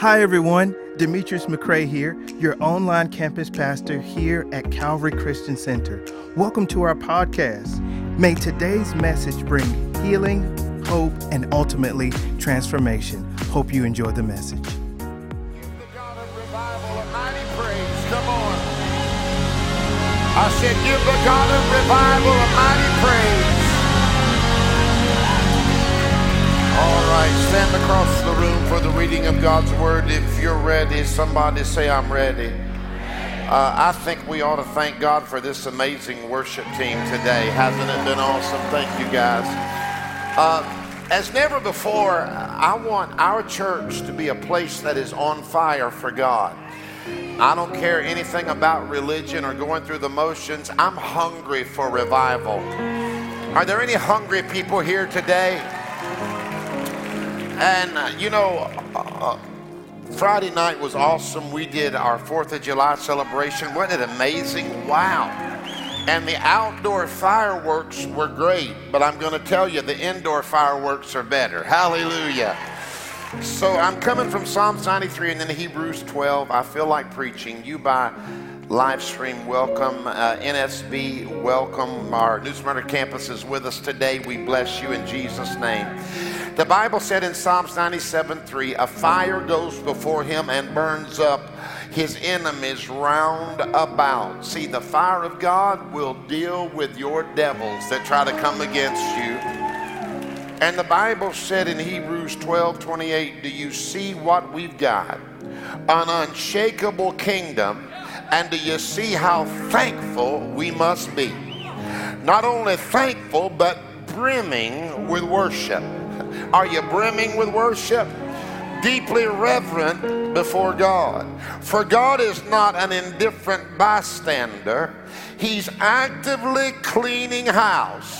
Hi, everyone. Demetrius McCrae here, your online campus pastor here at Calvary Christian Center. Welcome to our podcast. May today's message bring healing, hope, and ultimately transformation. Hope you enjoy the message. Give the God of revival a mighty praise. Come on. I said, give the God of revival a mighty praise. All right, stand across the room for the reading of God's word. If you're ready, somebody say, I'm ready. Uh, I think we ought to thank God for this amazing worship team today. Hasn't it been awesome? Thank you, guys. Uh, as never before, I want our church to be a place that is on fire for God. I don't care anything about religion or going through the motions. I'm hungry for revival. Are there any hungry people here today? And uh, you know, uh, Friday night was awesome. We did our 4th of July celebration. Wasn't it amazing? Wow. And the outdoor fireworks were great, but I'm going to tell you the indoor fireworks are better. Hallelujah. So I'm coming from Psalms 93 and then Hebrews 12. I feel like preaching. You by live stream, welcome. Uh, NSB, welcome. Our New Smyrna campus is with us today. We bless you in Jesus' name. The Bible said in Psalms 97 3, a fire goes before him and burns up his enemies round about. See, the fire of God will deal with your devils that try to come against you. And the Bible said in Hebrews 12 28, Do you see what we've got? An unshakable kingdom. And do you see how thankful we must be? Not only thankful, but brimming with worship. Are you brimming with worship? Deeply reverent before God. For God is not an indifferent bystander, He's actively cleaning house,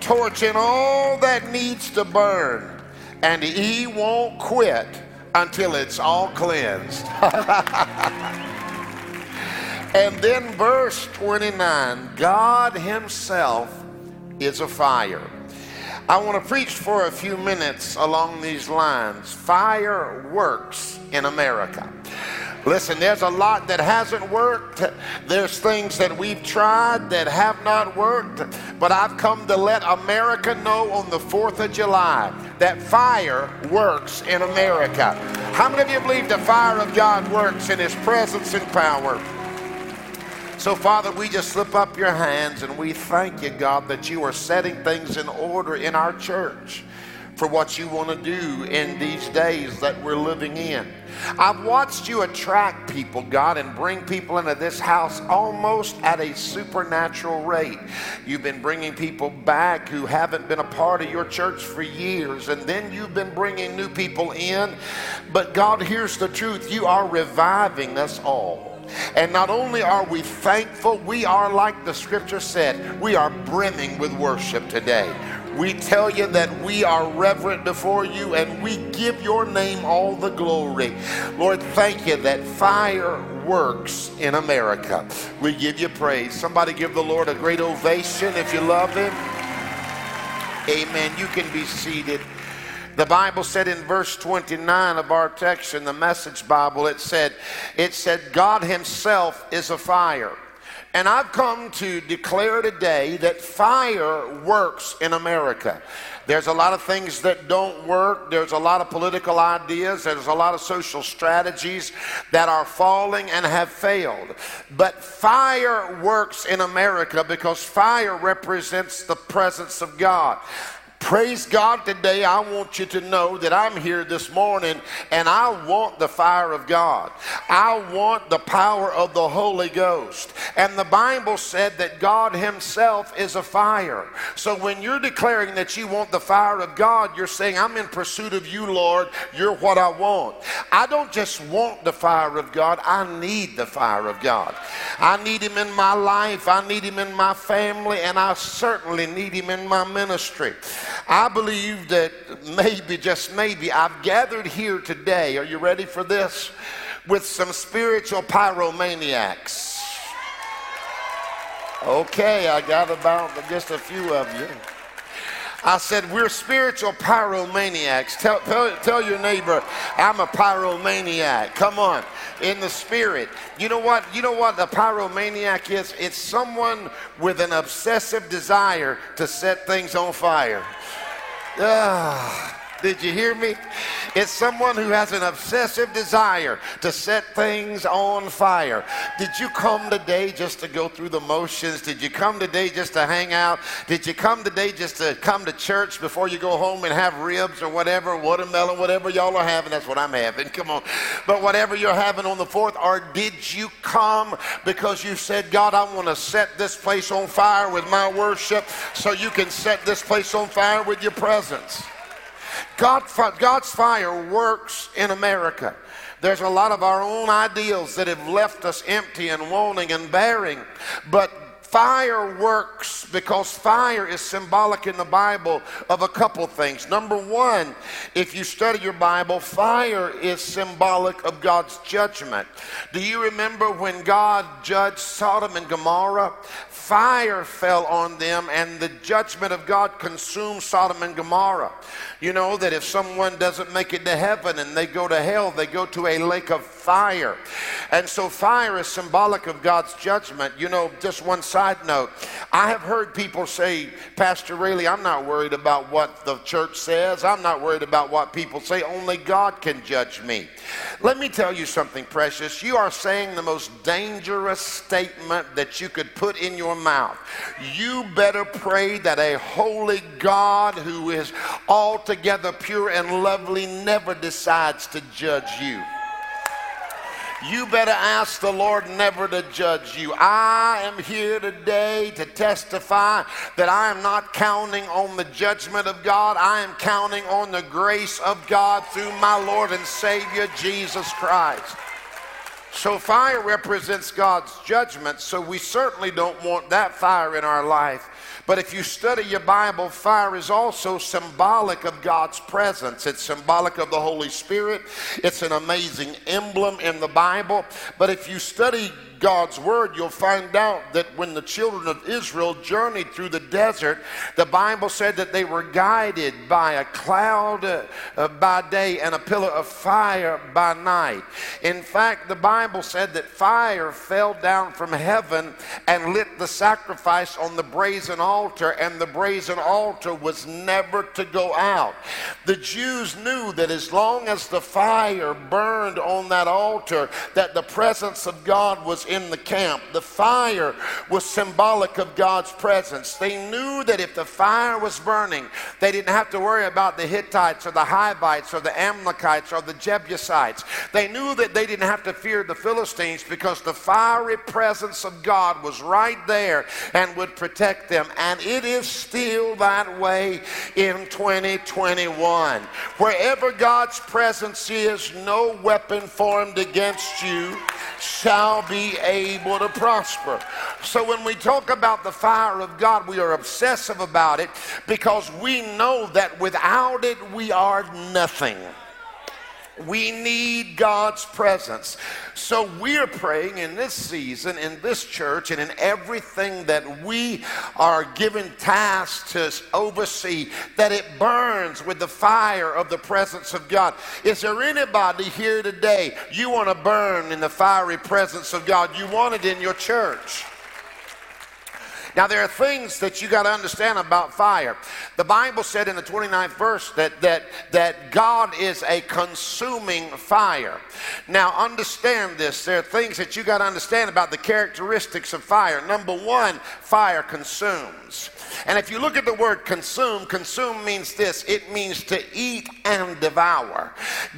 torching all that needs to burn, and He won't quit until it's all cleansed. and then verse 29 God Himself is a fire. I want to preach for a few minutes along these lines. Fire works in America. Listen, there's a lot that hasn't worked. There's things that we've tried that have not worked. But I've come to let America know on the 4th of July that fire works in America. How many of you believe the fire of God works in His presence and power? So, Father, we just slip up your hands and we thank you, God, that you are setting things in order in our church for what you want to do in these days that we're living in. I've watched you attract people, God, and bring people into this house almost at a supernatural rate. You've been bringing people back who haven't been a part of your church for years, and then you've been bringing new people in. But God, here's the truth you are reviving us all. And not only are we thankful, we are, like the scripture said, we are brimming with worship today. We tell you that we are reverent before you and we give your name all the glory. Lord, thank you that fire works in America. We give you praise. Somebody give the Lord a great ovation if you love him. Amen. You can be seated. The Bible said in verse 29 of our text in the Message Bible, it said, it said, God Himself is a fire. And I've come to declare today that fire works in America. There's a lot of things that don't work. There's a lot of political ideas. There's a lot of social strategies that are falling and have failed. But fire works in America because fire represents the presence of God. Praise God today. I want you to know that I'm here this morning and I want the fire of God. I want the power of the Holy Ghost. And the Bible said that God Himself is a fire. So when you're declaring that you want the fire of God, you're saying, I'm in pursuit of you, Lord. You're what I want. I don't just want the fire of God, I need the fire of God. I need Him in my life, I need Him in my family, and I certainly need Him in my ministry. I believe that maybe, just maybe, I've gathered here today. Are you ready for this? With some spiritual pyromaniacs. Okay, I got about just a few of you. I said, We're spiritual pyromaniacs. Tell, tell, tell your neighbor, I'm a pyromaniac. Come on, in the spirit. You know what? You know what a pyromaniac is? It's someone with an obsessive desire to set things on fire. Ah. Did you hear me? It's someone who has an obsessive desire to set things on fire. Did you come today just to go through the motions? Did you come today just to hang out? Did you come today just to come to church before you go home and have ribs or whatever, watermelon, whatever y'all are having? That's what I'm having. Come on. But whatever you're having on the fourth, or did you come because you said, God, I want to set this place on fire with my worship so you can set this place on fire with your presence? God, God's fire works in America. There's a lot of our own ideals that have left us empty and wanting and bearing. But fire works because fire is symbolic in the Bible of a couple things. Number one, if you study your Bible, fire is symbolic of God's judgment. Do you remember when God judged Sodom and Gomorrah? Fire fell on them, and the judgment of God consumed Sodom and Gomorrah. You know that if someone doesn't make it to heaven and they go to hell, they go to a lake of fire. And so fire is symbolic of God's judgment. You know, just one side note I have heard people say, Pastor Raley, I'm not worried about what the church says, I'm not worried about what people say, only God can judge me. Let me tell you something, precious. You are saying the most dangerous statement that you could put in your mouth. You better pray that a holy God who is altogether pure and lovely never decides to judge you you better ask the Lord never to judge you. I am here today to testify that I am not counting on the judgment of God. I am counting on the grace of God through my Lord and Savior Jesus Christ. So, fire represents God's judgment, so we certainly don't want that fire in our life. But if you study your Bible, fire is also symbolic of God's presence. It's symbolic of the Holy Spirit. It's an amazing emblem in the Bible. But if you study God's word, you'll find out that when the children of Israel journeyed through the desert, the Bible said that they were guided by a cloud uh, by day and a pillar of fire by night. In fact, the Bible said that fire fell down from heaven and lit the sacrifice on the brazen altar, and the brazen altar was never to go out. The Jews knew that as long as the fire burned on that altar, that the presence of God was in the camp. The fire was symbolic of God's presence. They knew that if the fire was burning, they didn't have to worry about the Hittites or the Hivites or the Amalekites or the Jebusites. They knew that they didn't have to fear the Philistines because the fiery presence of God was right there and would protect them. And it is still that way in 2021. Wherever God's presence is, no weapon formed against you shall be able to prosper. So when we talk about the fire of God, we are obsessive about it because we know that without it, we are nothing. We need God's presence. So we're praying in this season, in this church, and in everything that we are given tasks to oversee, that it burns with the fire of the presence of God. Is there anybody here today you want to burn in the fiery presence of God? You want it in your church. Now, there are things that you got to understand about fire. The Bible said in the 29th verse that, that, that God is a consuming fire. Now, understand this. There are things that you got to understand about the characteristics of fire. Number one, fire consumes. And if you look at the word consume, consume means this it means to eat and devour.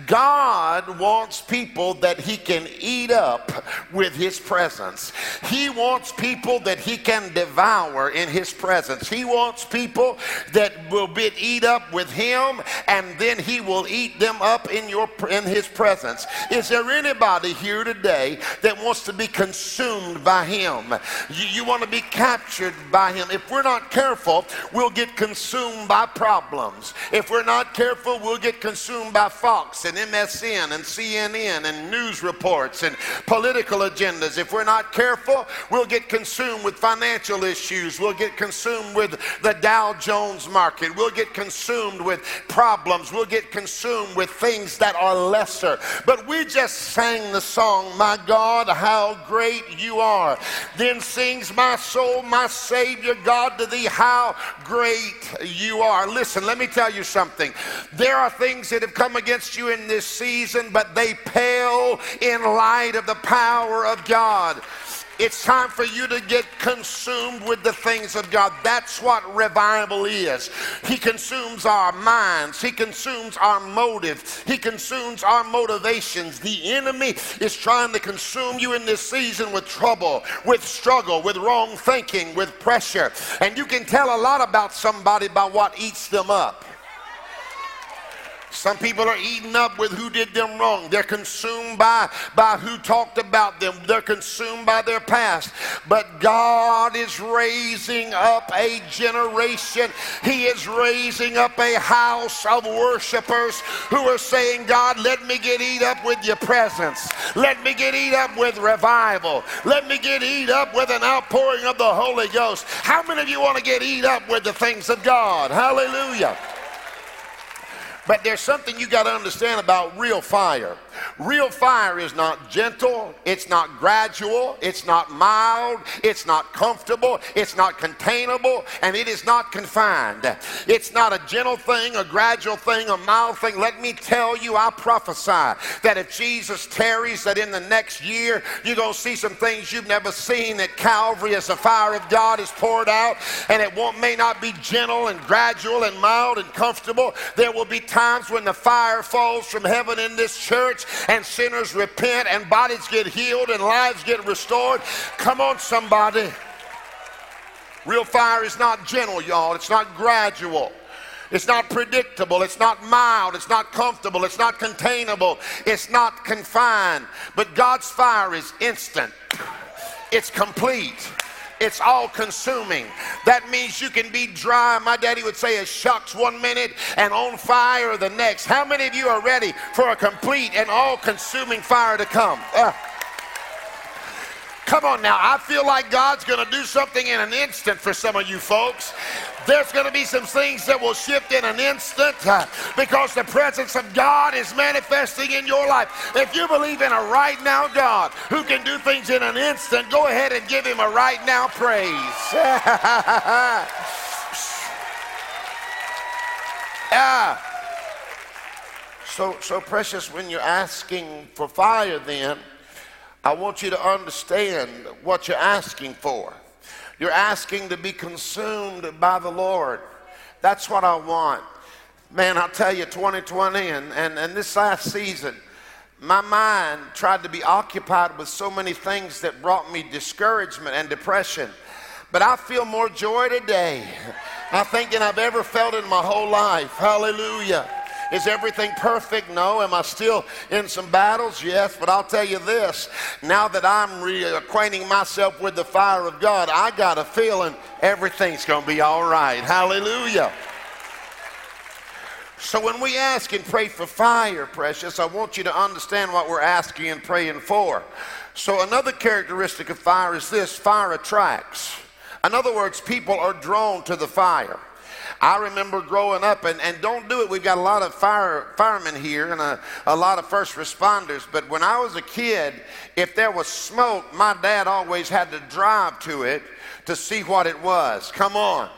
God wants people that He can eat up with His presence. He wants people that He can devour in His presence. He wants people that will be eat up with Him and then He will eat them up in, your, in His presence. Is there anybody here today that wants to be consumed by Him? You, you want to be captured by Him. If we're not careful, careful, we'll get consumed by problems. If we're not careful, we'll get consumed by Fox and MSN and CNN and news reports and political agendas. If we're not careful, we'll get consumed with financial issues issues. We'll get consumed with the Dow Jones market. We'll get consumed with problems. We'll get consumed with things that are lesser. But we just sang the song, My God, how great you are. Then sings my soul, my Savior God, to thee, how great you are. Listen, let me tell you something. There are things that have come against you in this season, but they pale in light of the power of God. It's time for you to get consumed with the things of God. That's what revival is. He consumes our minds, He consumes our motives, He consumes our motivations. The enemy is trying to consume you in this season with trouble, with struggle, with wrong thinking, with pressure. And you can tell a lot about somebody by what eats them up. Some people are eaten up with who did them wrong. They're consumed by, by who talked about them. They're consumed by their past. But God is raising up a generation. He is raising up a house of worshipers who are saying, God, let me get eat up with your presence. Let me get eat up with revival. Let me get eat up with an outpouring of the Holy Ghost. How many of you want to get eat up with the things of God? Hallelujah. But there's something you got to understand about real fire. Real fire is not gentle, it's not gradual, it's not mild, it's not comfortable, it's not containable, and it is not confined. It's not a gentle thing, a gradual thing, a mild thing. Let me tell you, I prophesy that if Jesus tarries, that in the next year you're going to see some things you've never seen at Calvary as the fire of God is poured out, and it won't, may not be gentle and gradual and mild and comfortable. There will be times when the fire falls from heaven in this church and sinners repent and bodies get healed and lives get restored. Come on, somebody. Real fire is not gentle, y'all. It's not gradual. It's not predictable. It's not mild. It's not comfortable. It's not containable. It's not confined. But God's fire is instant, it's complete. It's all consuming. That means you can be dry. My daddy would say, as shucks one minute and on fire the next. How many of you are ready for a complete and all consuming fire to come? Uh, Come on now. I feel like God's going to do something in an instant for some of you folks. There's going to be some things that will shift in an instant uh, because the presence of God is manifesting in your life. If you believe in a right now God who can do things in an instant, go ahead and give him a right now praise. yeah. So, so precious when you're asking for fire, then I want you to understand what you're asking for. You're asking to be consumed by the Lord. That's what I want. Man, I'll tell you, 2020 and, and, and this last season, my mind tried to be occupied with so many things that brought me discouragement and depression. But I feel more joy today, I think, than I've ever felt in my whole life. Hallelujah. Is everything perfect? No. Am I still in some battles? Yes. But I'll tell you this now that I'm reacquainting myself with the fire of God, I got a feeling everything's going to be all right. Hallelujah. So when we ask and pray for fire, precious, I want you to understand what we're asking and praying for. So another characteristic of fire is this fire attracts. In other words, people are drawn to the fire. I remember growing up, and, and don't do it. We've got a lot of fire firemen here and a, a lot of first responders. But when I was a kid, if there was smoke, my dad always had to drive to it to see what it was. Come on.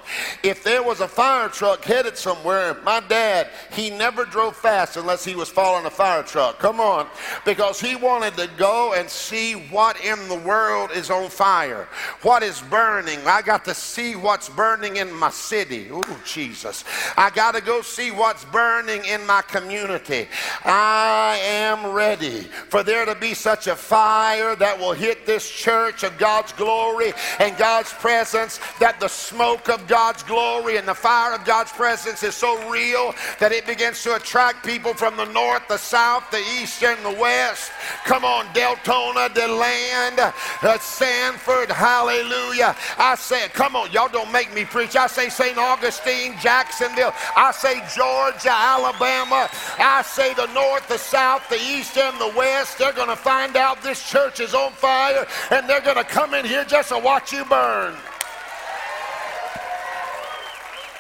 If there was a fire truck headed somewhere, my dad, he never drove fast unless he was following a fire truck. Come on. Because he wanted to go and see what in the world is on fire, what is burning. I got to see what's burning in my city. Oh, Jesus. I got to go see what's burning in my community. I am ready for there to be such a fire that will hit this church of God's glory and God's presence, that the smoke of God's glory and the fire of God's presence is so real that it begins to attract people from the north, the south, the east, and the west. Come on, Deltona, DeLand, uh, Sanford, hallelujah. I say, come on, y'all don't make me preach. I say St. Augustine, Jacksonville. I say Georgia, Alabama. I say the north, the south, the east, and the west. They're going to find out this church is on fire and they're going to come in here just to watch you burn.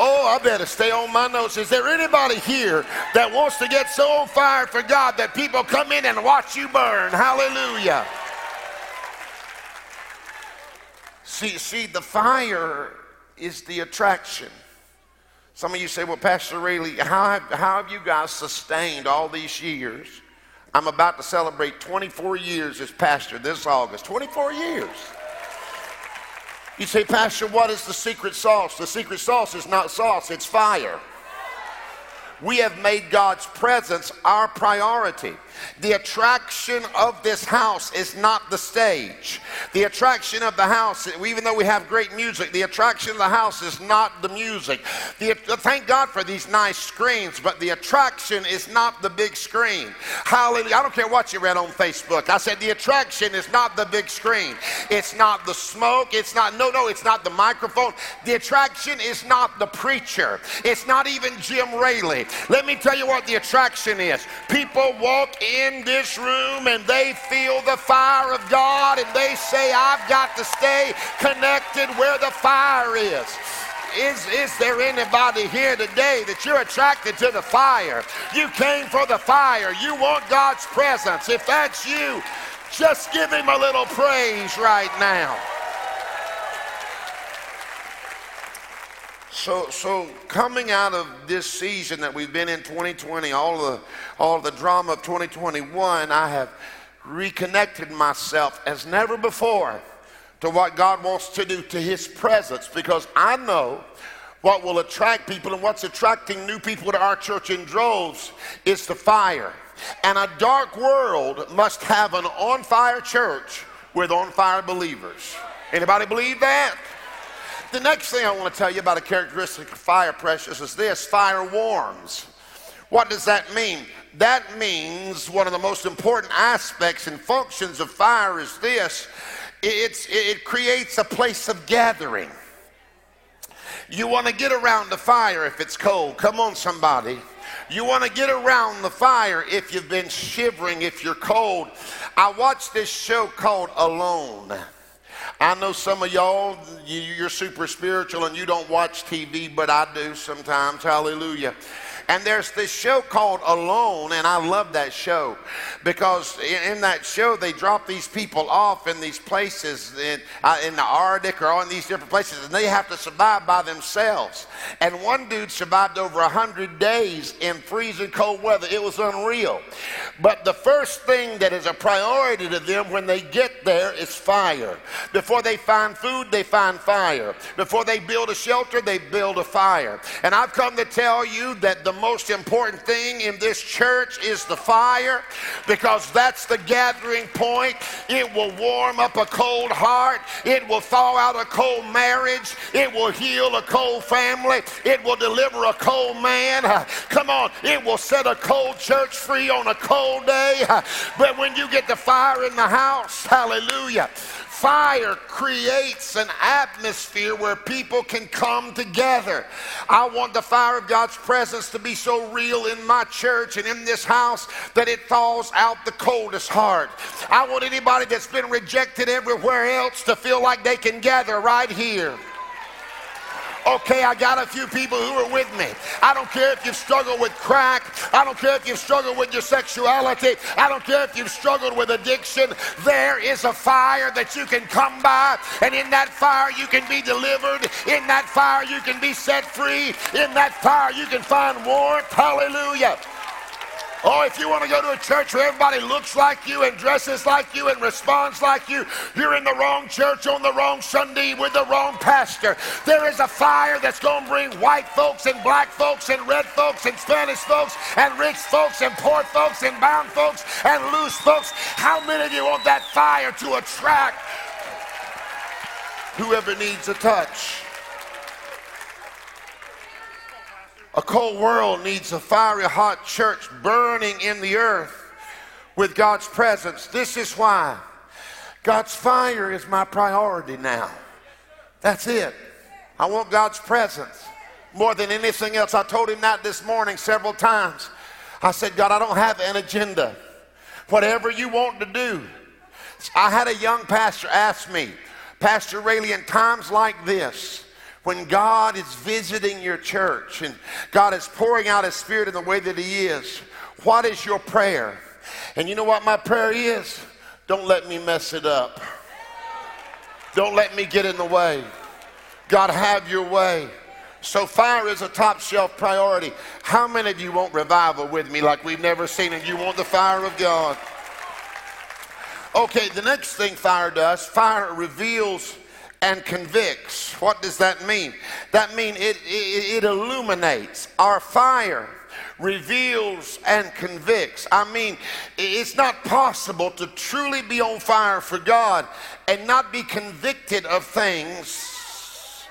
Oh, I better stay on my notes. Is there anybody here that wants to get so on fire for God that people come in and watch you burn? Hallelujah. See, see, the fire is the attraction. Some of you say, well, Pastor Raley, how have, how have you guys sustained all these years? I'm about to celebrate 24 years as pastor this August. 24 years. You say, Pastor, what is the secret sauce? The secret sauce is not sauce, it's fire. We have made God's presence our priority. The attraction of this house is not the stage. The attraction of the house, even though we have great music, the attraction of the house is not the music. The, thank God for these nice screens, but the attraction is not the big screen. Hallelujah. I don't care what you read on Facebook. I said the attraction is not the big screen. It's not the smoke. It's not, no, no, it's not the microphone. The attraction is not the preacher. It's not even Jim Raley. Let me tell you what the attraction is. People walk in this room and they feel the fire of God and they say, I've got to stay connected where the fire is. Is, is there anybody here today that you're attracted to the fire? You came for the fire. You want God's presence. If that's you, just give him a little praise right now. So, so coming out of this season that we've been in 2020, all the, all the drama of 2021, I have reconnected myself as never before to what God wants to do to His presence because I know what will attract people and what's attracting new people to our church in droves is the fire. And a dark world must have an on fire church with on fire believers. Anybody believe that? The next thing I want to tell you about a characteristic of fire, precious, is this fire warms. What does that mean? That means one of the most important aspects and functions of fire is this it's, it creates a place of gathering. You want to get around the fire if it's cold. Come on, somebody. You want to get around the fire if you've been shivering, if you're cold. I watched this show called Alone. I know some of y'all, you're super spiritual and you don't watch TV, but I do sometimes. Hallelujah. And there's this show called Alone, and I love that show because in that show they drop these people off in these places in, uh, in the Arctic or in these different places, and they have to survive by themselves. And one dude survived over 100 days in freezing cold weather. It was unreal. But the first thing that is a priority to them when they get there is fire. Before they find food, they find fire. Before they build a shelter, they build a fire. And I've come to tell you that the most important thing in this church is the fire because that's the gathering point. It will warm up a cold heart, it will thaw out a cold marriage, it will heal a cold family, it will deliver a cold man. Come on, it will set a cold church free on a cold day. But when you get the fire in the house, hallelujah. Fire creates an atmosphere where people can come together. I want the fire of God's presence to be so real in my church and in this house that it thaws out the coldest heart. I want anybody that's been rejected everywhere else to feel like they can gather right here. Okay, I got a few people who are with me. I don't care if you've struggled with crack. I don't care if you've struggled with your sexuality. I don't care if you've struggled with addiction. There is a fire that you can come by, and in that fire you can be delivered. In that fire you can be set free. In that fire you can find warmth. Hallelujah. Oh, if you want to go to a church where everybody looks like you and dresses like you and responds like you, you're in the wrong church on the wrong Sunday with the wrong pastor. There is a fire that's going to bring white folks and black folks and red folks and Spanish folks and rich folks and poor folks and bound folks and loose folks. How many of you want that fire to attract whoever needs a touch? A cold world needs a fiery hot church burning in the earth with God's presence. This is why God's fire is my priority now. That's it. I want God's presence more than anything else. I told him that this morning several times. I said, God, I don't have an agenda. Whatever you want to do. I had a young pastor ask me, Pastor Raley, in times like this, when God is visiting your church and God is pouring out His Spirit in the way that He is, what is your prayer? And you know what my prayer is? Don't let me mess it up. Don't let me get in the way. God, have your way. So fire is a top shelf priority. How many of you want revival with me like we've never seen it? You want the fire of God. Okay, the next thing fire does, fire reveals and convicts. What does that mean? That means it, it, it, illuminates. Our fire reveals and convicts. I mean, it's not possible to truly be on fire for God and not be convicted of things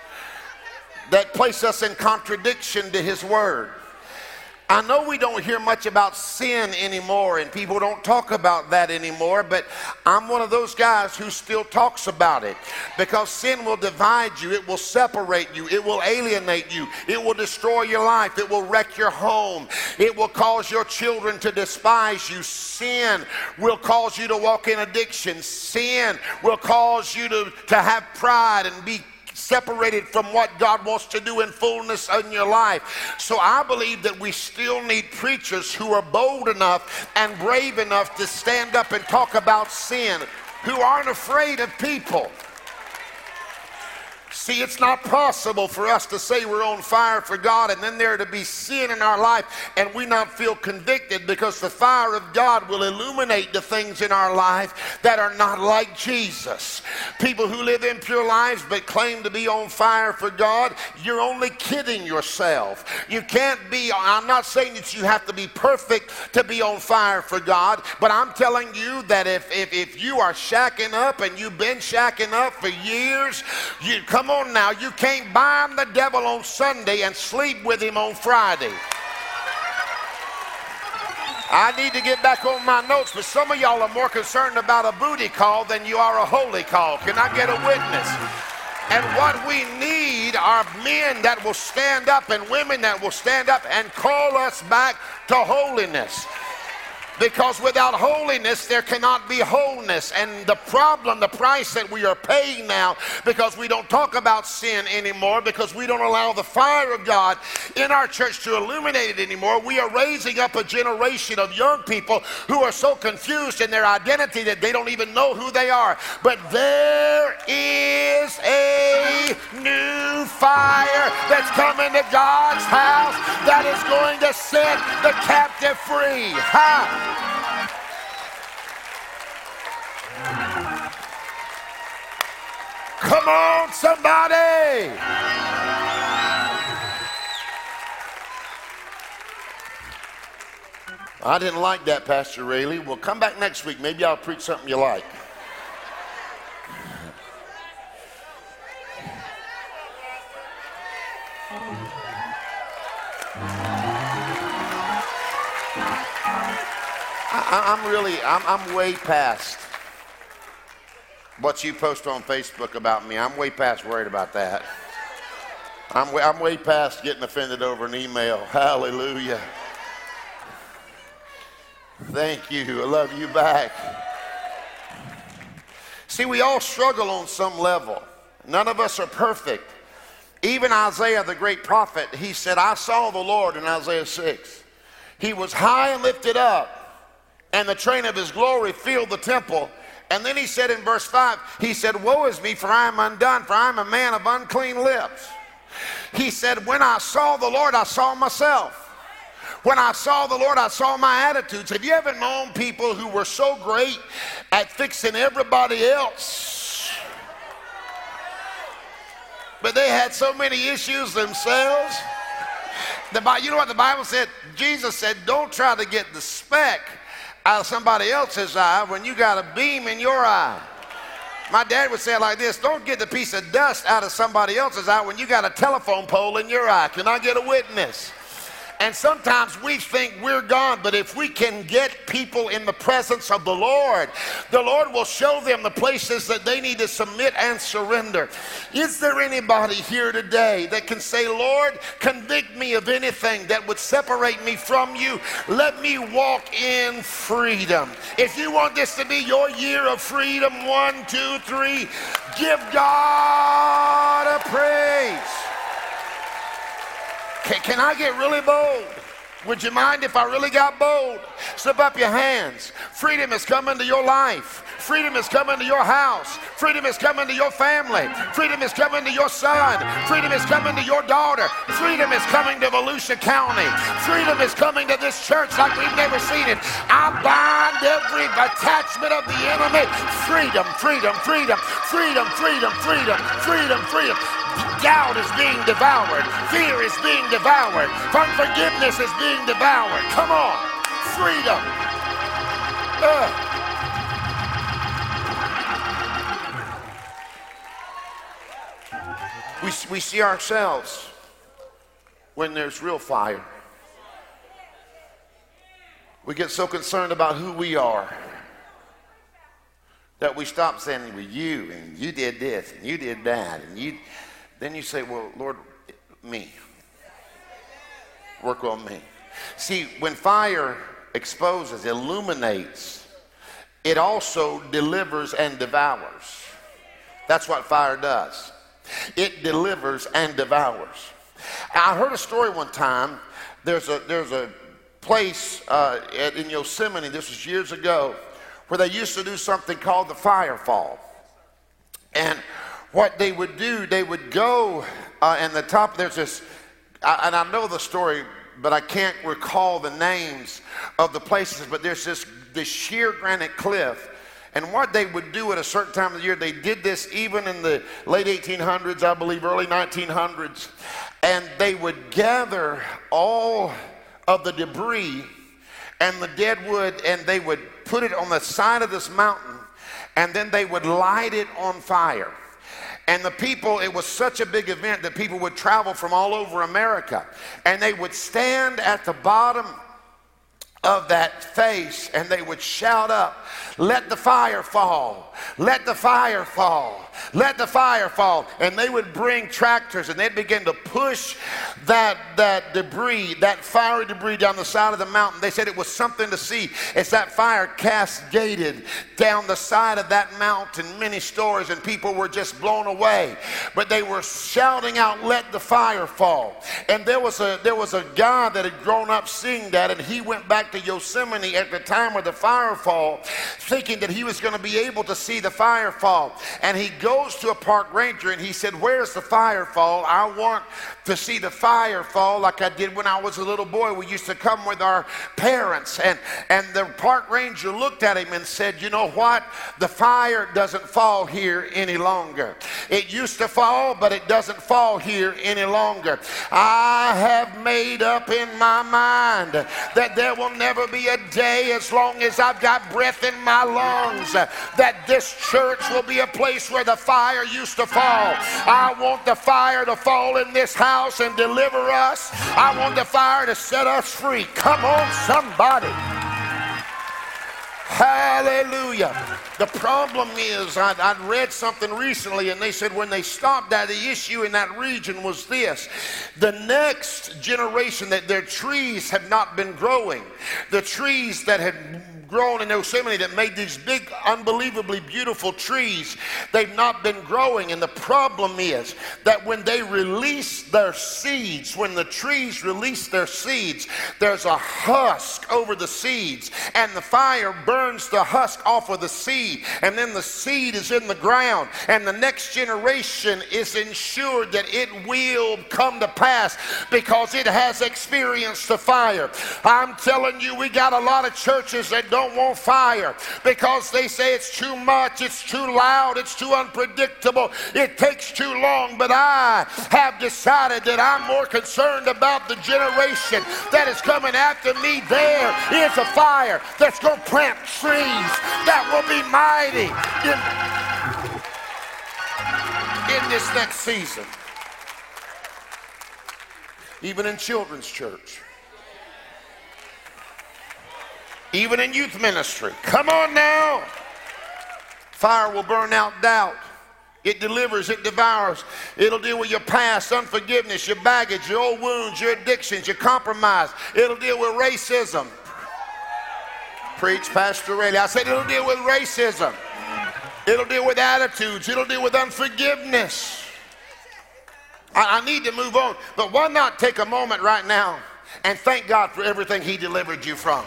that place us in contradiction to His Word. I know we don't hear much about sin anymore and people don't talk about that anymore, but I'm one of those guys who still talks about it because sin will divide you, it will separate you, it will alienate you, it will destroy your life, it will wreck your home, it will cause your children to despise you. Sin will cause you to walk in addiction, sin will cause you to, to have pride and be separated from what God wants to do in fullness in your life. So I believe that we still need preachers who are bold enough and brave enough to stand up and talk about sin, who aren't afraid of people. See, it's not possible for us to say we're on fire for God and then there to be sin in our life and we not feel convicted because the fire of God will illuminate the things in our life that are not like Jesus. People who live impure lives but claim to be on fire for God, you're only kidding yourself. You can't be, I'm not saying that you have to be perfect to be on fire for God, but I'm telling you that if, if, if you are shacking up and you've been shacking up for years, you come Come on now, you can't bind the devil on Sunday and sleep with him on Friday. I need to get back on my notes, but some of y'all are more concerned about a booty call than you are a holy call. Can I get a witness? And what we need are men that will stand up and women that will stand up and call us back to holiness. Because without holiness, there cannot be wholeness. And the problem, the price that we are paying now, because we don't talk about sin anymore, because we don't allow the fire of God in our church to illuminate it anymore, we are raising up a generation of young people who are so confused in their identity that they don't even know who they are. But there is a new fire that's coming to God's house that is going to set the captive free. Ha! Come on, somebody! I didn't like that, Pastor Raley. Well, come back next week. Maybe I'll preach something you like. I, am really, I'm, I'm way past what you post on Facebook about me. I'm way past worried about that. I'm way, I'm way past getting offended over an email. Hallelujah. Thank you. I love you back. See, we all struggle on some level. None of us are perfect. Even Isaiah, the great prophet, he said, I saw the Lord in Isaiah 6. He was high and lifted up and the train of his glory filled the temple. And then he said in verse 5, he said, Woe is me, for I am undone, for I am a man of unclean lips. He said, When I saw the Lord, I saw myself. When I saw the Lord, I saw my attitudes. Have you ever known people who were so great at fixing everybody else? But they had so many issues themselves. The, you know what the Bible said? Jesus said, Don't try to get the speck out of somebody else's eye when you got a beam in your eye. My dad would say it like this Don't get the piece of dust out of somebody else's eye when you got a telephone pole in your eye. Can I get a witness? And sometimes we think we're gone, but if we can get people in the presence of the Lord, the Lord will show them the places that they need to submit and surrender. Is there anybody here today that can say, Lord, convict me of anything that would separate me from you? Let me walk in freedom. If you want this to be your year of freedom, one, two, three, give God a praise. Can, can I get really bold? Would you mind if I really got bold? Slip up your hands. Freedom is coming to your life. Freedom is coming to your house. Freedom is coming to your family. Freedom is coming to your son. Freedom is coming to your daughter. Freedom is coming to Volusia County. Freedom is coming to this church like we've never seen it. I bind every attachment of the enemy. Freedom, freedom, freedom, freedom, freedom, freedom, freedom, freedom. Doubt is being devoured. Fear is being devoured. Unforgiveness is being devoured. Come on. Freedom. Uh. We, we see ourselves when there's real fire. We get so concerned about who we are that we stop saying, well, you, and you did this, and you did that, and you, then you say, well, Lord, me. Work on me. See, when fire exposes, illuminates, it also delivers and devours. That's what fire does. It delivers and devours. I heard a story one time. There's a, there's a place uh, in Yosemite, this was years ago, where they used to do something called the fire fall. And what they would do, they would go uh, and the top, there's this, I, and I know the story, but I can't recall the names of the places, but there's this, this sheer granite cliff. And what they would do at a certain time of the year, they did this even in the late 1800s, I believe, early 1900s, and they would gather all of the debris and the dead wood and they would put it on the side of this mountain and then they would light it on fire. And the people, it was such a big event that people would travel from all over America. And they would stand at the bottom of that face and they would shout up, Let the fire fall, let the fire fall, let the fire fall. And they would bring tractors and they'd begin to push that, that debris, that fiery debris down the side of the mountain. They said it was something to see as that fire cascaded down the side of that mountain, many stories, and people were just blown away. But they were shouting out, Let the fire fall. And there was a there was a guy that had grown up seeing that, and he went back to Yosemite at the time of the fire fall, thinking that he was going to be able to see the fire fall. And he goes to a park ranger and he said, Where's the fire fall? I want to see the fire fall like I did when I was a little boy. We used to come with our parents, and, and the park ranger looked at him and said, You know what? The fire doesn't fall here any longer. It used to fall, but it doesn't fall here any longer. I have made up in my mind that there will never be a day as long as I've got breath in my lungs that this church will be a place where the fire used to fall. I want the fire to fall in this house and deliver us. I want the fire to set us free. Come on, somebody. Hallelujah. The problem is, I, I read something recently, and they said when they stopped that, the issue in that region was this the next generation that their trees have not been growing, the trees that had grown in Yosemite that made these big, unbelievably beautiful trees. They've not been growing. And the problem is that when they release their seeds, when the trees release their seeds, there's a husk over the seeds, and the fire burns the husk off of the seed, and then the seed is in the ground, and the next generation is ensured that it will come to pass because it has experienced the fire. I'm telling you, we got a lot of churches that don't don't want fire because they say it's too much, it's too loud, it's too unpredictable, it takes too long. But I have decided that I'm more concerned about the generation that is coming after me. There is a fire that's going to plant trees that will be mighty in, in this next season. Even in children's church. Even in youth ministry. Come on now. Fire will burn out doubt. It delivers, it devours. It'll deal with your past, unforgiveness, your baggage, your old wounds, your addictions, your compromise. It'll deal with racism. Preach, Pastor Raley. I said it'll deal with racism. It'll deal with attitudes. It'll deal with unforgiveness. I, I need to move on. But why not take a moment right now and thank God for everything He delivered you from?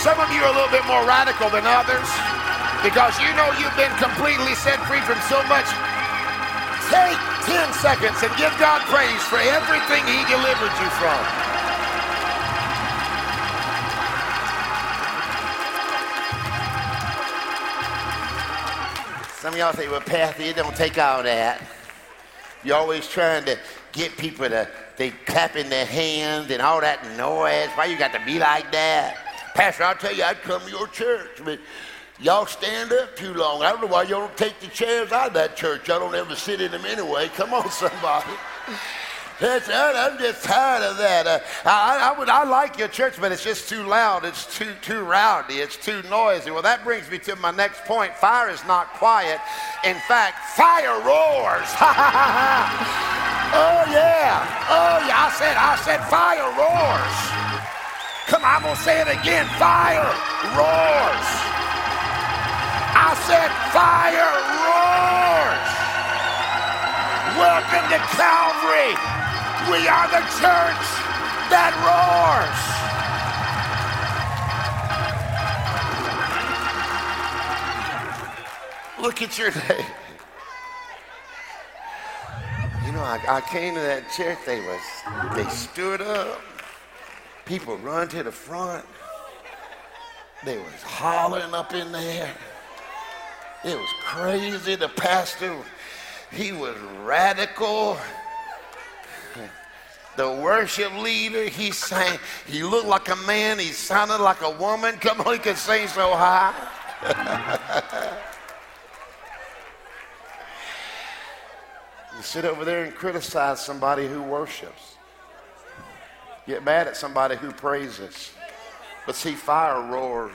Some of you are a little bit more radical than others because you know you've been completely set free from so much. Take 10 seconds and give God praise for everything He delivered you from. Some of y'all say, well, Pastor, you don't take all that. You're always trying to get people to, they clapping their hands and all that noise. Why you got to be like that? Pastor, I'll tell you, I'd come to your church, but y'all stand up too long. I don't know why y'all don't take the chairs out of that church. Y'all don't ever sit in them anyway. Come on, somebody. That's, I'm just tired of that. Uh, I, I, would, I like your church, but it's just too loud. It's too, too rowdy. It's too noisy. Well, that brings me to my next point. Fire is not quiet. In fact, fire roars. oh, yeah. Oh, yeah. I said, I said fire roars. Come on, I'm going to say it again. Fire roars. I said fire roars. Welcome to Calvary. We are the church that roars. Look at your day. You know, I, I came to that church. They was they stood up. People run to the front. They was hollering up in there. It was crazy. The pastor, he was radical. The worship leader, he sang, he looked like a man, he sounded like a woman. Come on, he could sing so high. you sit over there and criticize somebody who worships. Get mad at somebody who praises. But see, fire roars.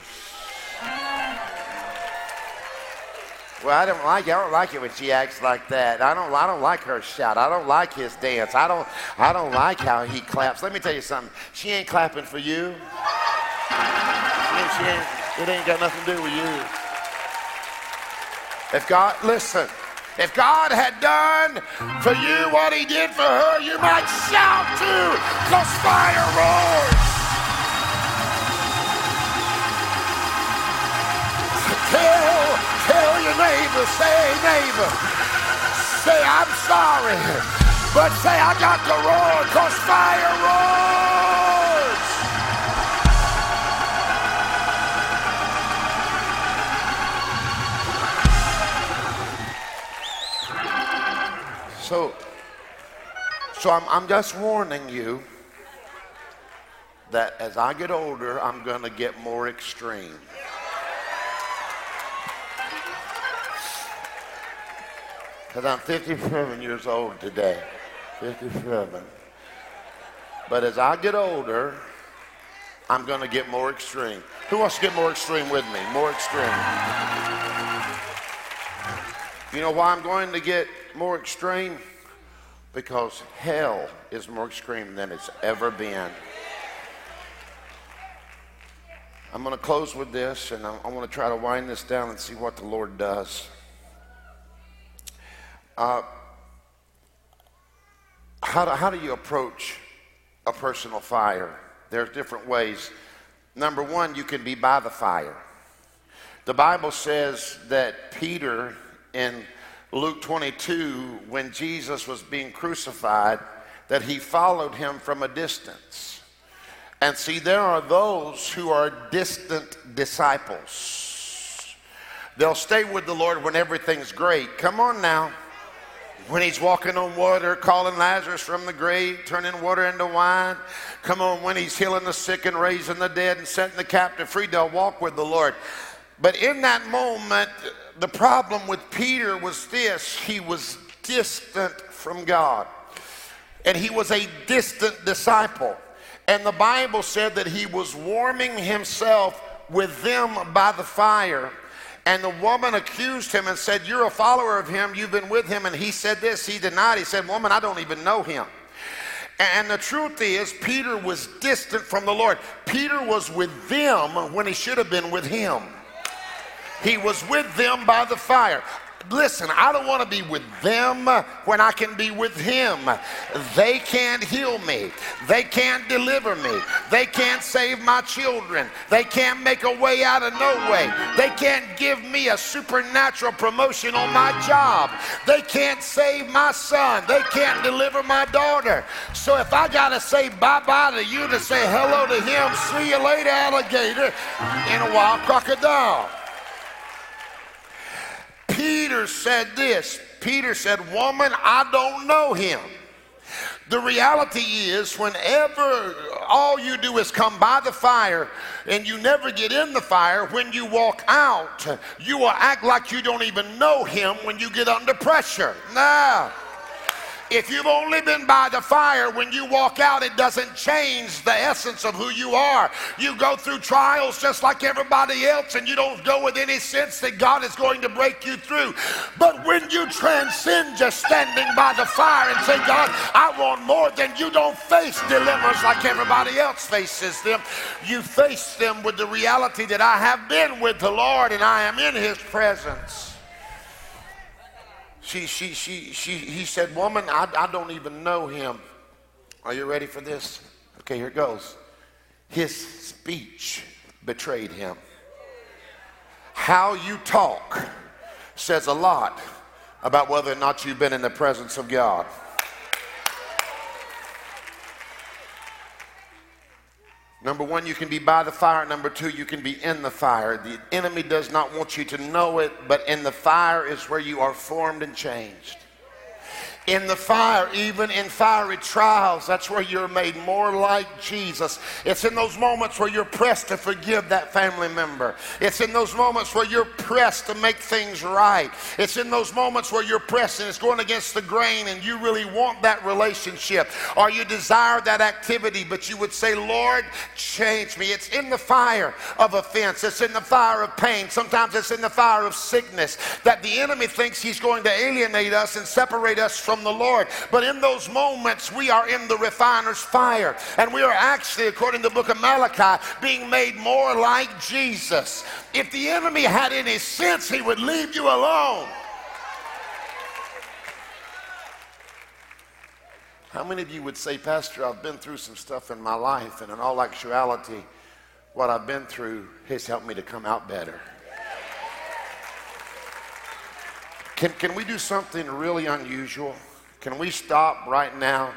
Well, I don't like it. I don't like it when she acts like that. I don't. I don't like her shout. I don't like his dance. I don't. I don't like how he claps. Let me tell you something. She ain't clapping for you. She ain't, it ain't got nothing to do with you. If God, listen. If God had done for you what he did for her, you might shout too, because fire roars. Your neighbor, say, neighbor, say, I'm sorry, but say, I got to roar, because fire roars. So, so I'm, I'm just warning you that as I get older, I'm going to get more extreme. Because I'm 57 years old today. 57. But as I get older, I'm going to get more extreme. Who wants to get more extreme with me? More extreme. You know why I'm going to get more extreme? Because hell is more extreme than it's ever been. I'm going to close with this, and I, want to try to wind this down and see what the Lord does. Uh, how, do, how do you approach a personal fire? There's different ways. Number one, you can be by the fire. The Bible says that Peter in Luke 22, when Jesus was being crucified, that he followed him from a distance. And see, there are those who are distant disciples. They'll stay with the Lord when everything's great. Come on now. When he's walking on water, calling Lazarus from the grave, turning water into wine. Come on, when he's healing the sick and raising the dead and setting the captive free, they'll walk with the Lord. But in that moment, the problem with Peter was this he was distant from God. and he was a distant disciple. And the Bible said that he was warming himself with them by the fire. And the woman accused him and said, You're a follower of him. You've been with him. And he said this. He denied. He said, Woman, I don't even know him. And the truth is, Peter was distant from the Lord. Peter was with them when he should have been with him. He was with them by the fire. Listen, I don't want to be with them when I can be with Him. They can't heal me. They can't deliver me. They can't save my children. They can't make a way out of no way. They can't give me a supernatural promotion on my job. They can't save my son. They can't deliver my daughter. So if I got to say bye bye to you to say hello to Him, see you later, alligator, in a wild crocodile. Peter said this Peter said, Woman, I don't know him. The reality is, whenever all you do is come by the fire and you never get in the fire, when you walk out, you will act like you don't even know him when you get under pressure. Now, if you've only been by the fire, when you walk out, it doesn't change the essence of who you are. You go through trials just like everybody else, and you don't go with any sense that God is going to break you through. But when you transcend just standing by the fire and say, God, I want more, then you don't face dilemmas like everybody else faces them. You face them with the reality that I have been with the Lord and I am in His presence. She, she, she, she, he said, Woman, I, I don't even know him. Are you ready for this? Okay, here it goes. His speech betrayed him. How you talk says a lot about whether or not you've been in the presence of God. Number one, you can be by the fire. Number two, you can be in the fire. The enemy does not want you to know it, but in the fire is where you are formed and changed in the fire, even in fiery trials. That's where you're made more like Jesus. It's in those moments where you're pressed to forgive that family member. It's in those moments where you're pressed to make things right. It's in those moments where you're pressed and it's going against the grain and you really want that relationship or you desire that activity, but you would say, Lord, change me. It's in the fire of offense. It's in the fire of pain. Sometimes it's in the fire of sickness that the enemy thinks he's going to alienate us and separate us from from the Lord. But in those moments, we are in the refiner's fire. And we are actually, according to the book of Malachi, being made more like Jesus. If the enemy had any sense, he would leave you alone. How many of you would say, Pastor, I've been through some stuff in my life, and in all actuality, what I've been through has helped me to come out better? Can, can we do something really unusual? Can we stop right now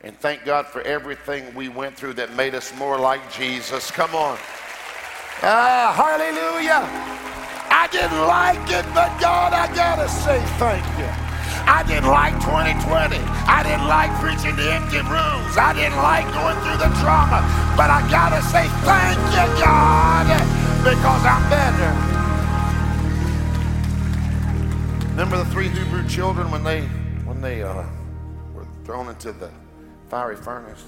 and thank God for everything we went through that made us more like Jesus? Come on. Ah, hallelujah. I didn't like it, but God, I gotta say thank you. I didn't like 2020. I didn't like preaching to empty rooms. I didn't like going through the trauma. But I gotta say thank you, God, because I'm better. Remember the three Hebrew children when they when they uh, were thrown into the fiery furnace,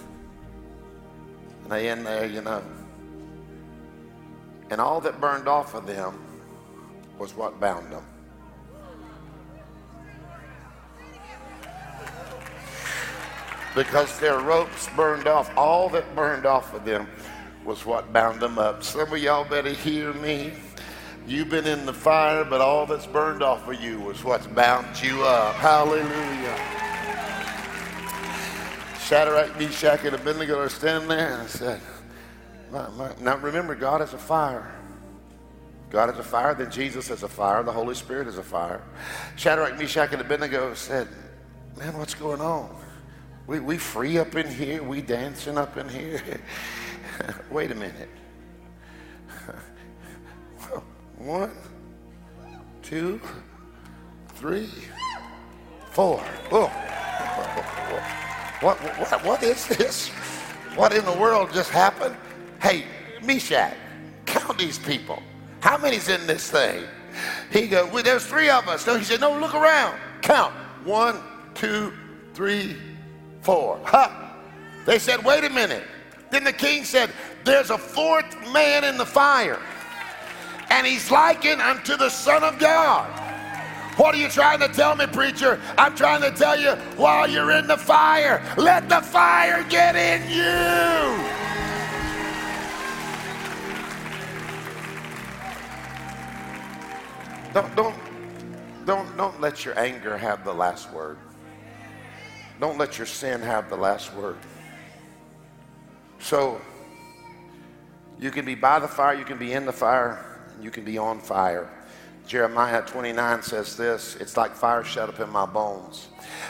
and they in there, you know, and all that burned off of them was what bound them. Because their ropes burned off, all that burned off of them was what bound them up. Some of y'all better hear me. You've been in the fire, but all that's burned off of you was what's bound you up. Hallelujah. Shadrach, Meshach, and Abednego are standing there, and I said, my, my. Now remember, God is a fire. God is a fire, then Jesus is a fire, the Holy Spirit is a fire. Shadrach, Meshach, and Abednego said, Man, what's going on? We, we free up in here, we dancing up in here. Wait a minute. One, two, three, four. Oh. What, what, what is this? What in the world just happened? Hey, Meshach, count these people. How many's in this thing? He goes, well, there's three of us. No, he said, no, look around. Count. One, two, three, four. Ha! They said, wait a minute. Then the king said, there's a fourth man in the fire, and he's likened unto the Son of God. What are you trying to tell me, preacher? I'm trying to tell you while you're in the fire, let the fire get in you. Don't, don't, don't, don't let your anger have the last word. Don't let your sin have the last word. So, you can be by the fire, you can be in the fire, and you can be on fire. Jeremiah 29 says this it's like fire shut up in my bones.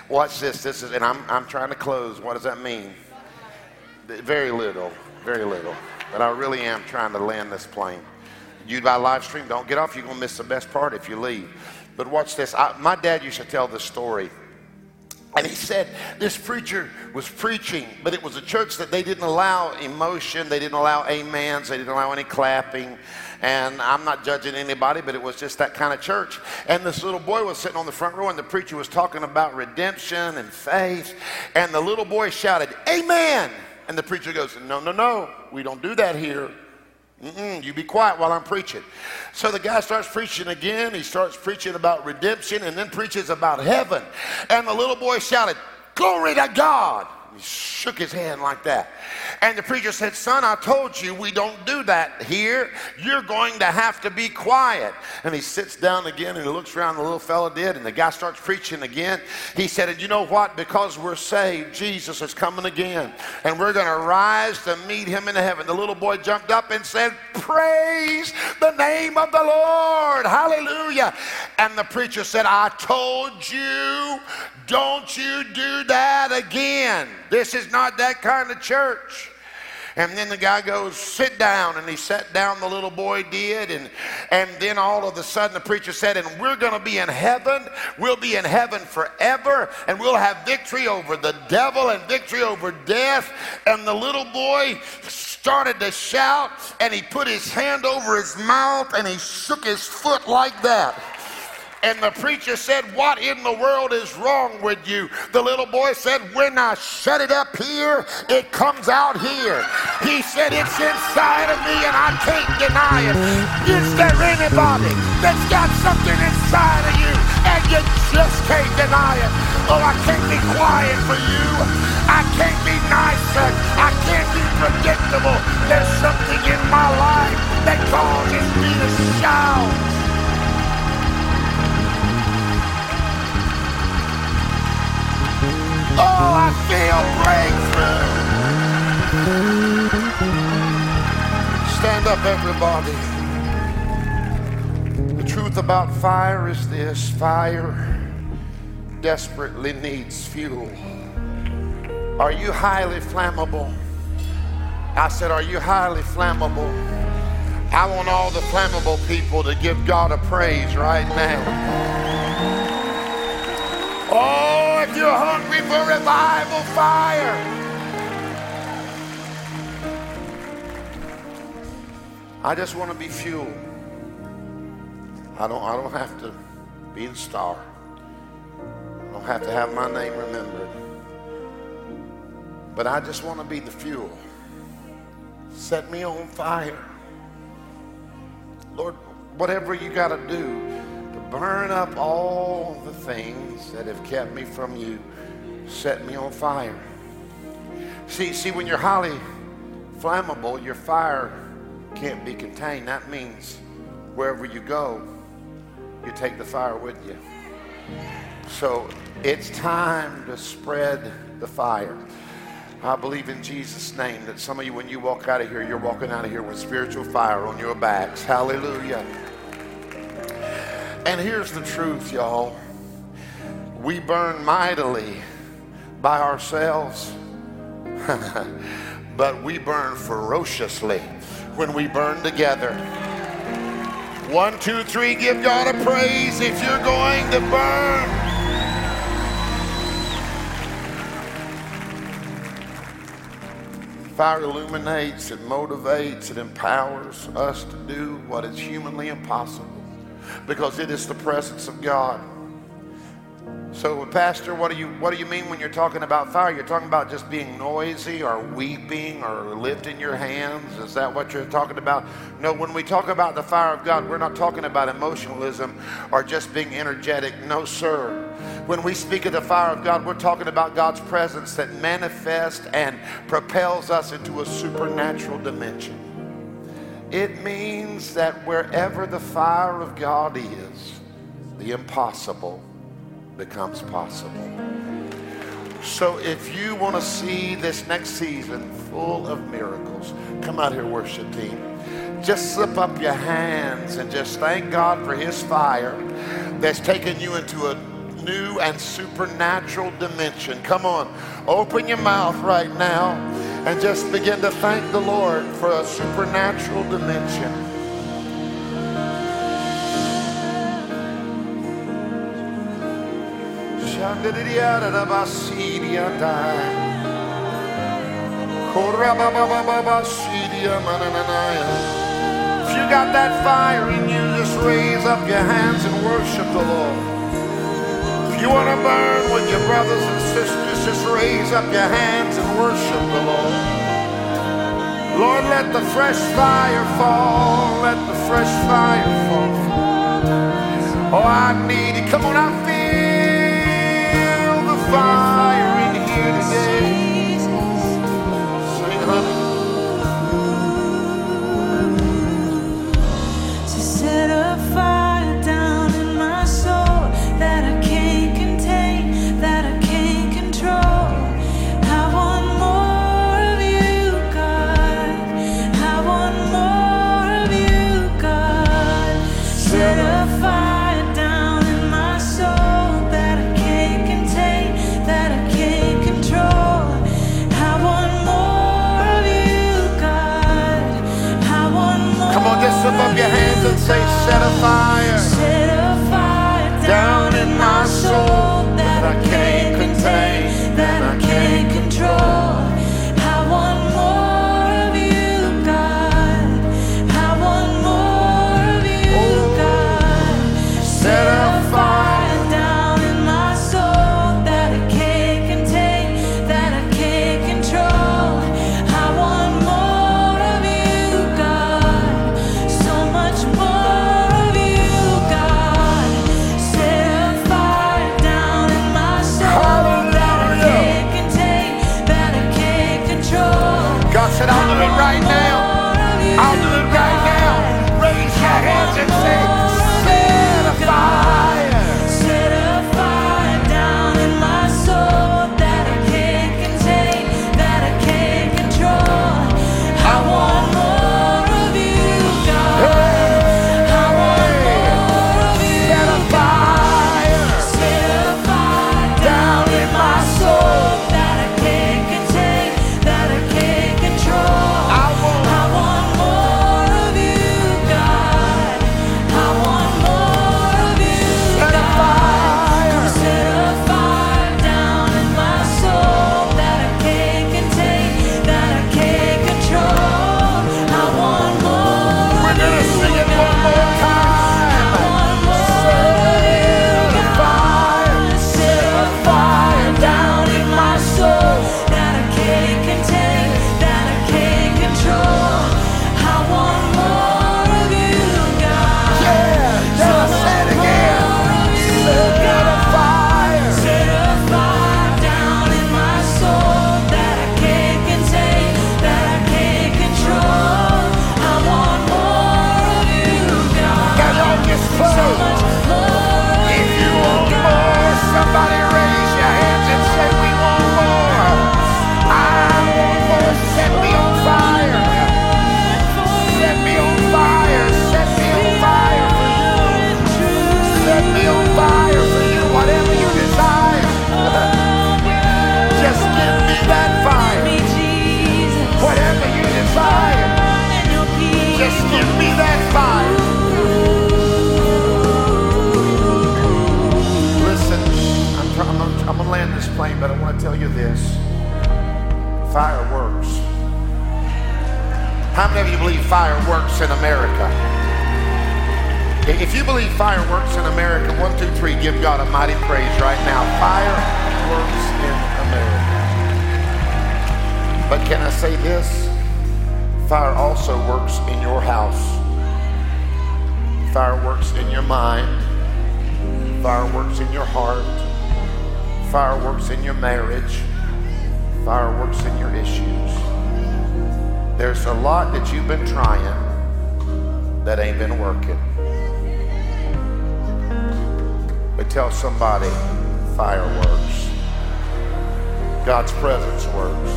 Watch this. This is, and I'm, I'm trying to close. What does that mean? Very little, very little. But I really am trying to land this plane. You by live stream, don't get off. You're going to miss the best part if you leave. But watch this. I, my dad used to tell this story. And he said this preacher was preaching, but it was a church that they didn't allow emotion, they didn't allow amens, they didn't allow any clapping. And I'm not judging anybody, but it was just that kind of church. And this little boy was sitting on the front row, and the preacher was talking about redemption and faith. And the little boy shouted, Amen. And the preacher goes, No, no, no, we don't do that here. Mm-mm, you be quiet while I'm preaching. So the guy starts preaching again. He starts preaching about redemption and then preaches about heaven. And the little boy shouted, Glory to God. He shook his hand like that. And the preacher said, Son, I told you we don't do that here. You're going to have to be quiet. And he sits down again and he looks around, the little fellow did, and the guy starts preaching again. He said, And you know what? Because we're saved, Jesus is coming again. And we're going to rise to meet him in heaven. The little boy jumped up and said, Praise the name of the Lord. Hallelujah. And the preacher said, I told you, don't you do that again. This is not that kind of church. And then the guy goes, sit down. And he sat down, the little boy did. And, and then all of a sudden the preacher said, and we're going to be in heaven. We'll be in heaven forever. And we'll have victory over the devil and victory over death. And the little boy started to shout and he put his hand over his mouth and he shook his foot like that. And the preacher said, What in the world is wrong with you? The little boy said, When I shut it up here, it comes out here. He said, It's inside of me and I can't deny it. Is there anybody that's got something inside of you and you just can't deny it? Oh, I can't be quiet for you. I can't be nice. I can't be predictable. There's something in my life that causes me to shout. Oh, I feel breakthrough. Stand up, everybody. The truth about fire is this fire desperately needs fuel. Are you highly flammable? I said, Are you highly flammable? I want all the flammable people to give God a praise right now. Oh, if you're hungry for revival fire. I just want to be fuel. I don't, I don't have to be the star. I don't have to have my name remembered. But I just want to be the fuel. Set me on fire. Lord, whatever you got to do, burn up all the things that have kept me from you. Set me on fire. See, see, when you're highly flammable, your fire can't be contained. That means wherever you go, you take the fire with you. So it's time to spread the fire. I believe in Jesus' name that some of you, when you walk out of here, you're walking out of here with spiritual fire on your backs. Hallelujah. And here's the truth, y'all. We burn mightily by ourselves, but we burn ferociously when we burn together. One, two, three, give God a praise if you're going to burn. Fire illuminates, it motivates, it empowers us to do what is humanly impossible because it is the presence of God. So, Pastor, what do you what do you mean when you're talking about fire? You're talking about just being noisy or weeping or lifting your hands? Is that what you're talking about? No, when we talk about the fire of God, we're not talking about emotionalism or just being energetic. No, sir. When we speak of the fire of God, we're talking about God's presence that manifests and propels us into a supernatural dimension. It means that wherever the fire of God is, the impossible becomes possible. So if you want to see this next season full of miracles, come out here, worship team. Just slip up your hands and just thank God for his fire that's taken you into a new and supernatural dimension. Come on, open your mouth right now and just begin to thank the Lord for a supernatural dimension. If you got that fire in you, just raise up your hands and worship the Lord. If you want to burn with your brothers and sisters, just raise up your hands and worship the Lord. Lord, let the fresh fire fall. Let the fresh fire fall. Oh, I need it. Come on, I feel the fire in here today. Set tell you this: fire works. How many of you believe fire works in America? If you believe fireworks in America, one, two, three, give God a mighty praise right now. Fireworks in America. But can I say this? Fire also works in your house. Fire works in your mind. Fire works in your heart. Fire works in your marriage. fireworks in your issues. There's a lot that you've been trying that ain't been working. But tell somebody, fireworks. God's presence works.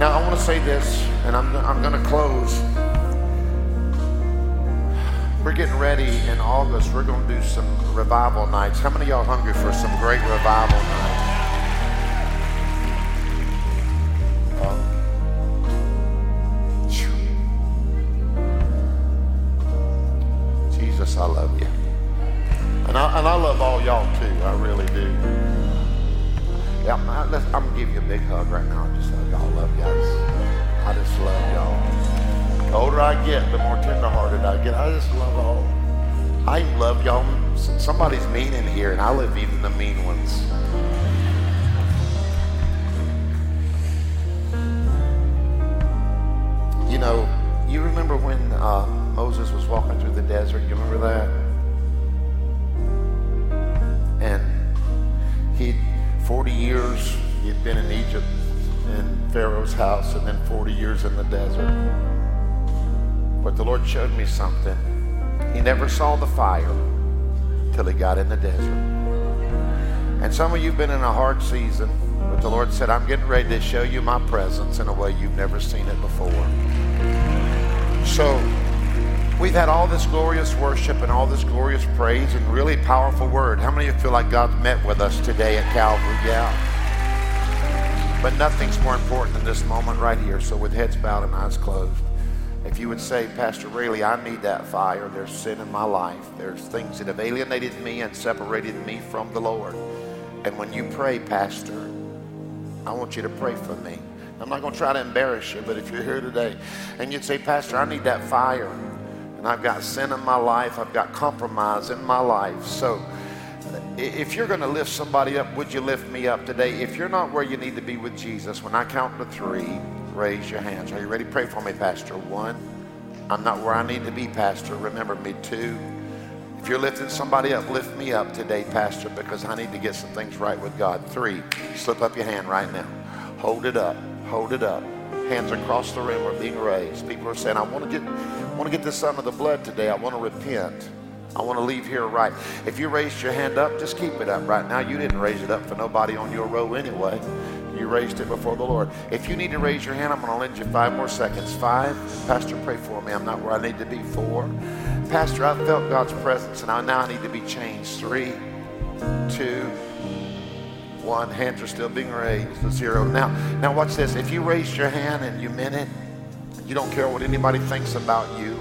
Now, I want to say this, and I'm, I'm going to close. We're getting ready in August. We're going to do some revival nights. How many of y'all hungry for some great revival nights? Get, the more tenderhearted I get. I just love all. I love y'all. Somebody's mean in here, and I love even the mean ones. You know, you remember when uh, Moses was walking through the desert? You remember that? And he, 40 years, he'd been in Egypt in Pharaoh's house, and then 40 years in the desert. But the Lord showed me something. He never saw the fire till he got in the desert. And some of you have been in a hard season, but the Lord said, I'm getting ready to show you my presence in a way you've never seen it before. So we've had all this glorious worship and all this glorious praise and really powerful word. How many of you feel like God's met with us today at Calvary? Yeah. But nothing's more important than this moment right here. So with heads bowed and eyes closed, if you would say, Pastor Raley, I need that fire. There's sin in my life. There's things that have alienated me and separated me from the Lord. And when you pray, Pastor, I want you to pray for me. I'm not going to try to embarrass you, but if you're here today and you'd say, Pastor, I need that fire, and I've got sin in my life, I've got compromise in my life. So if you're going to lift somebody up, would you lift me up today? If you're not where you need to be with Jesus, when I count to three, raise your hands. Are you ready? Pray for me, Pastor. One, I'm not where I need to be, Pastor. Remember me. Two, if you're lifting somebody up, lift me up today, Pastor, because I need to get some things right with God. Three, slip up your hand right now. Hold it up. Hold it up. Hands across the room are being raised. People are saying, I want to get, I want to get this under the blood today. I want to repent. I want to leave here right. If you raised your hand up, just keep it up right now. You didn't raise it up for nobody on your row anyway. You raised it before the Lord. If you need to raise your hand, I'm going to lend you five more seconds. Five. Pastor, pray for me. I'm not where I need to be. Four. Pastor, I felt God's presence and I now need to be changed. Three, two, one. Hands are still being raised. Zero. Now, now watch this. If you raised your hand and you meant it, you don't care what anybody thinks about you.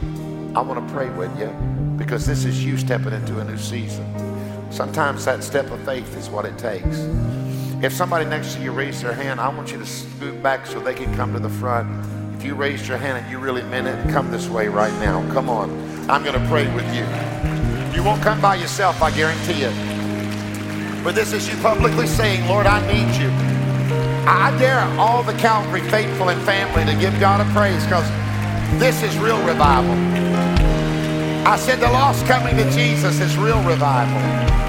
I want to pray with you because this is you stepping into a new season. Sometimes that step of faith is what it takes. If somebody next to you raised their hand, I want you to scoot back so they can come to the front. If you raised your hand and you really meant it, come this way right now. Come on. I'm going to pray with you. You won't come by yourself, I guarantee it. But this is you publicly saying, Lord, I need you. I dare all the Calvary faithful and family to give God a praise because this is real revival. I said the lost coming to Jesus is real revival.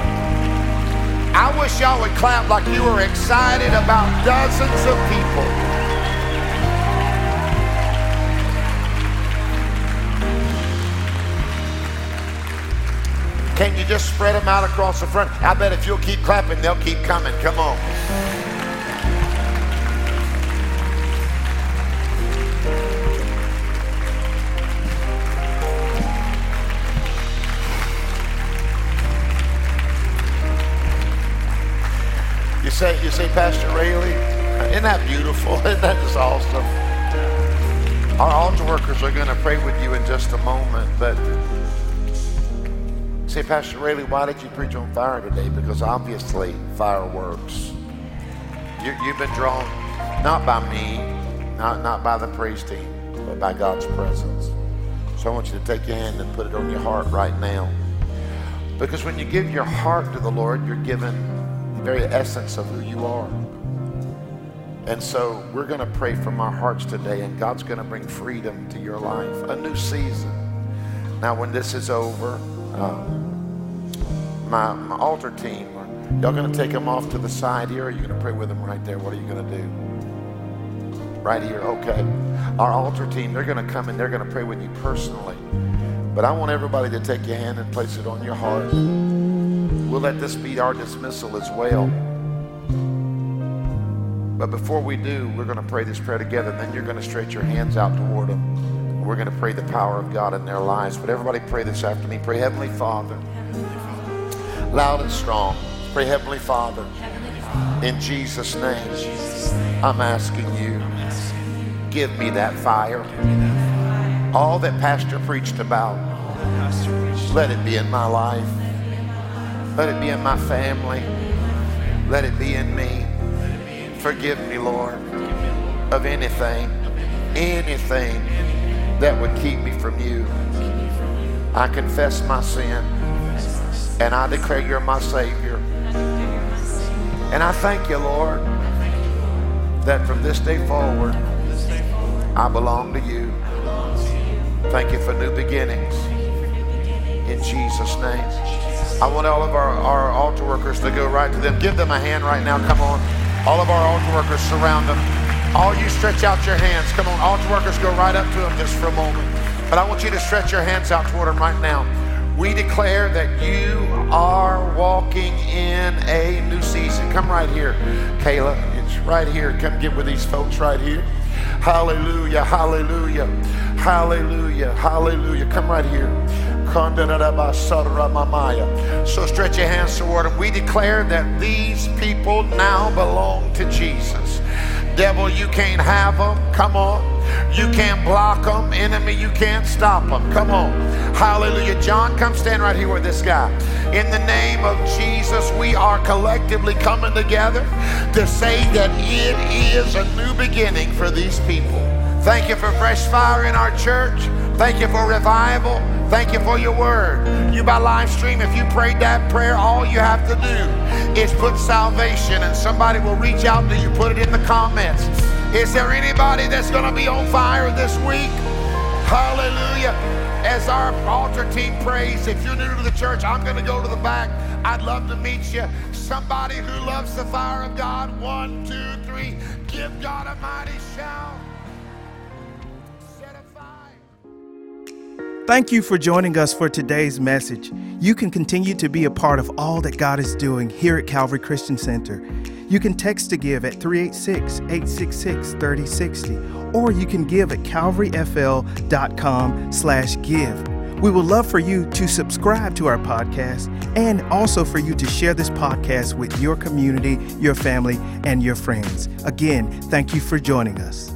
I wish y'all would clap like you were excited about dozens of people. Can you just spread them out across the front? I bet if you'll keep clapping, they'll keep coming. Come on. Say, you say, Pastor Raley, isn't that beautiful? Isn't that just awesome? Our altar workers are going to pray with you in just a moment, but say, Pastor Raley, why did you preach on fire today? Because obviously, fire works. You, you've been drawn not by me, not, not by the praise team, but by God's presence. So I want you to take your hand and put it on your heart right now. Because when you give your heart to the Lord, you're the very essence of who you are. And so we're going to pray from our hearts today, and God's going to bring freedom to your life, a new season. Now, when this is over, um, my, my altar team, y'all going to take them off to the side here, or are you going to pray with them right there? What are you going to do? Right here, okay. Our altar team, they're going to come and they're going to pray with you personally. But I want everybody to take your hand and place it on your heart. We'll let this be our dismissal as well. But before we do, we're going to pray this prayer together. And then you're going to stretch your hands out toward them. We're going to pray the power of God in their lives. But everybody pray this after me. Pray, Heavenly Father. Loud and strong. Pray, Heavenly Father. In Jesus' name, I'm asking you, give me that fire. All that Pastor preached about, let it be in my life. Let it be in my family. Let it be in me. Forgive me, Lord, of anything, anything that would keep me from you. I confess my sin and I declare you're my Savior. And I thank you, Lord, that from this day forward, I belong to you. Thank you for new beginnings. In Jesus' name. I want all of our, our altar workers to go right to them. Give them a hand right now. Come on. All of our altar workers surround them. All you stretch out your hands. Come on, altar workers, go right up to them just for a moment. But I want you to stretch your hands out toward them right now. We declare that you are walking in a new season. Come right here, Kayla. It's right here. Come get with these folks right here. Hallelujah, hallelujah, hallelujah, hallelujah. Come right here. So stretch your hands toward him. We declare that these people now belong to Jesus. Devil, you can't have them. Come on. You can't block them. Enemy, you can't stop them. Come on. Hallelujah. John, come stand right here with this guy. In the name of Jesus, we are collectively coming together to say that it is a new beginning for these people. Thank you for fresh fire in our church. Thank you for revival. Thank you for your word. You by live stream, if you prayed that prayer, all you have to do is put salvation and somebody will reach out to you. Put it in the comments. Is there anybody that's going to be on fire this week? Hallelujah. As our altar team prays, if you're new to the church, I'm going to go to the back. I'd love to meet you. Somebody who loves the fire of God. One, two, three. Give God a mighty shout. Thank you for joining us for today's message. You can continue to be a part of all that God is doing here at Calvary Christian Center. You can text to give at 386 866 3060, or you can give at calvaryfl.com slash give. We would love for you to subscribe to our podcast and also for you to share this podcast with your community, your family, and your friends. Again, thank you for joining us.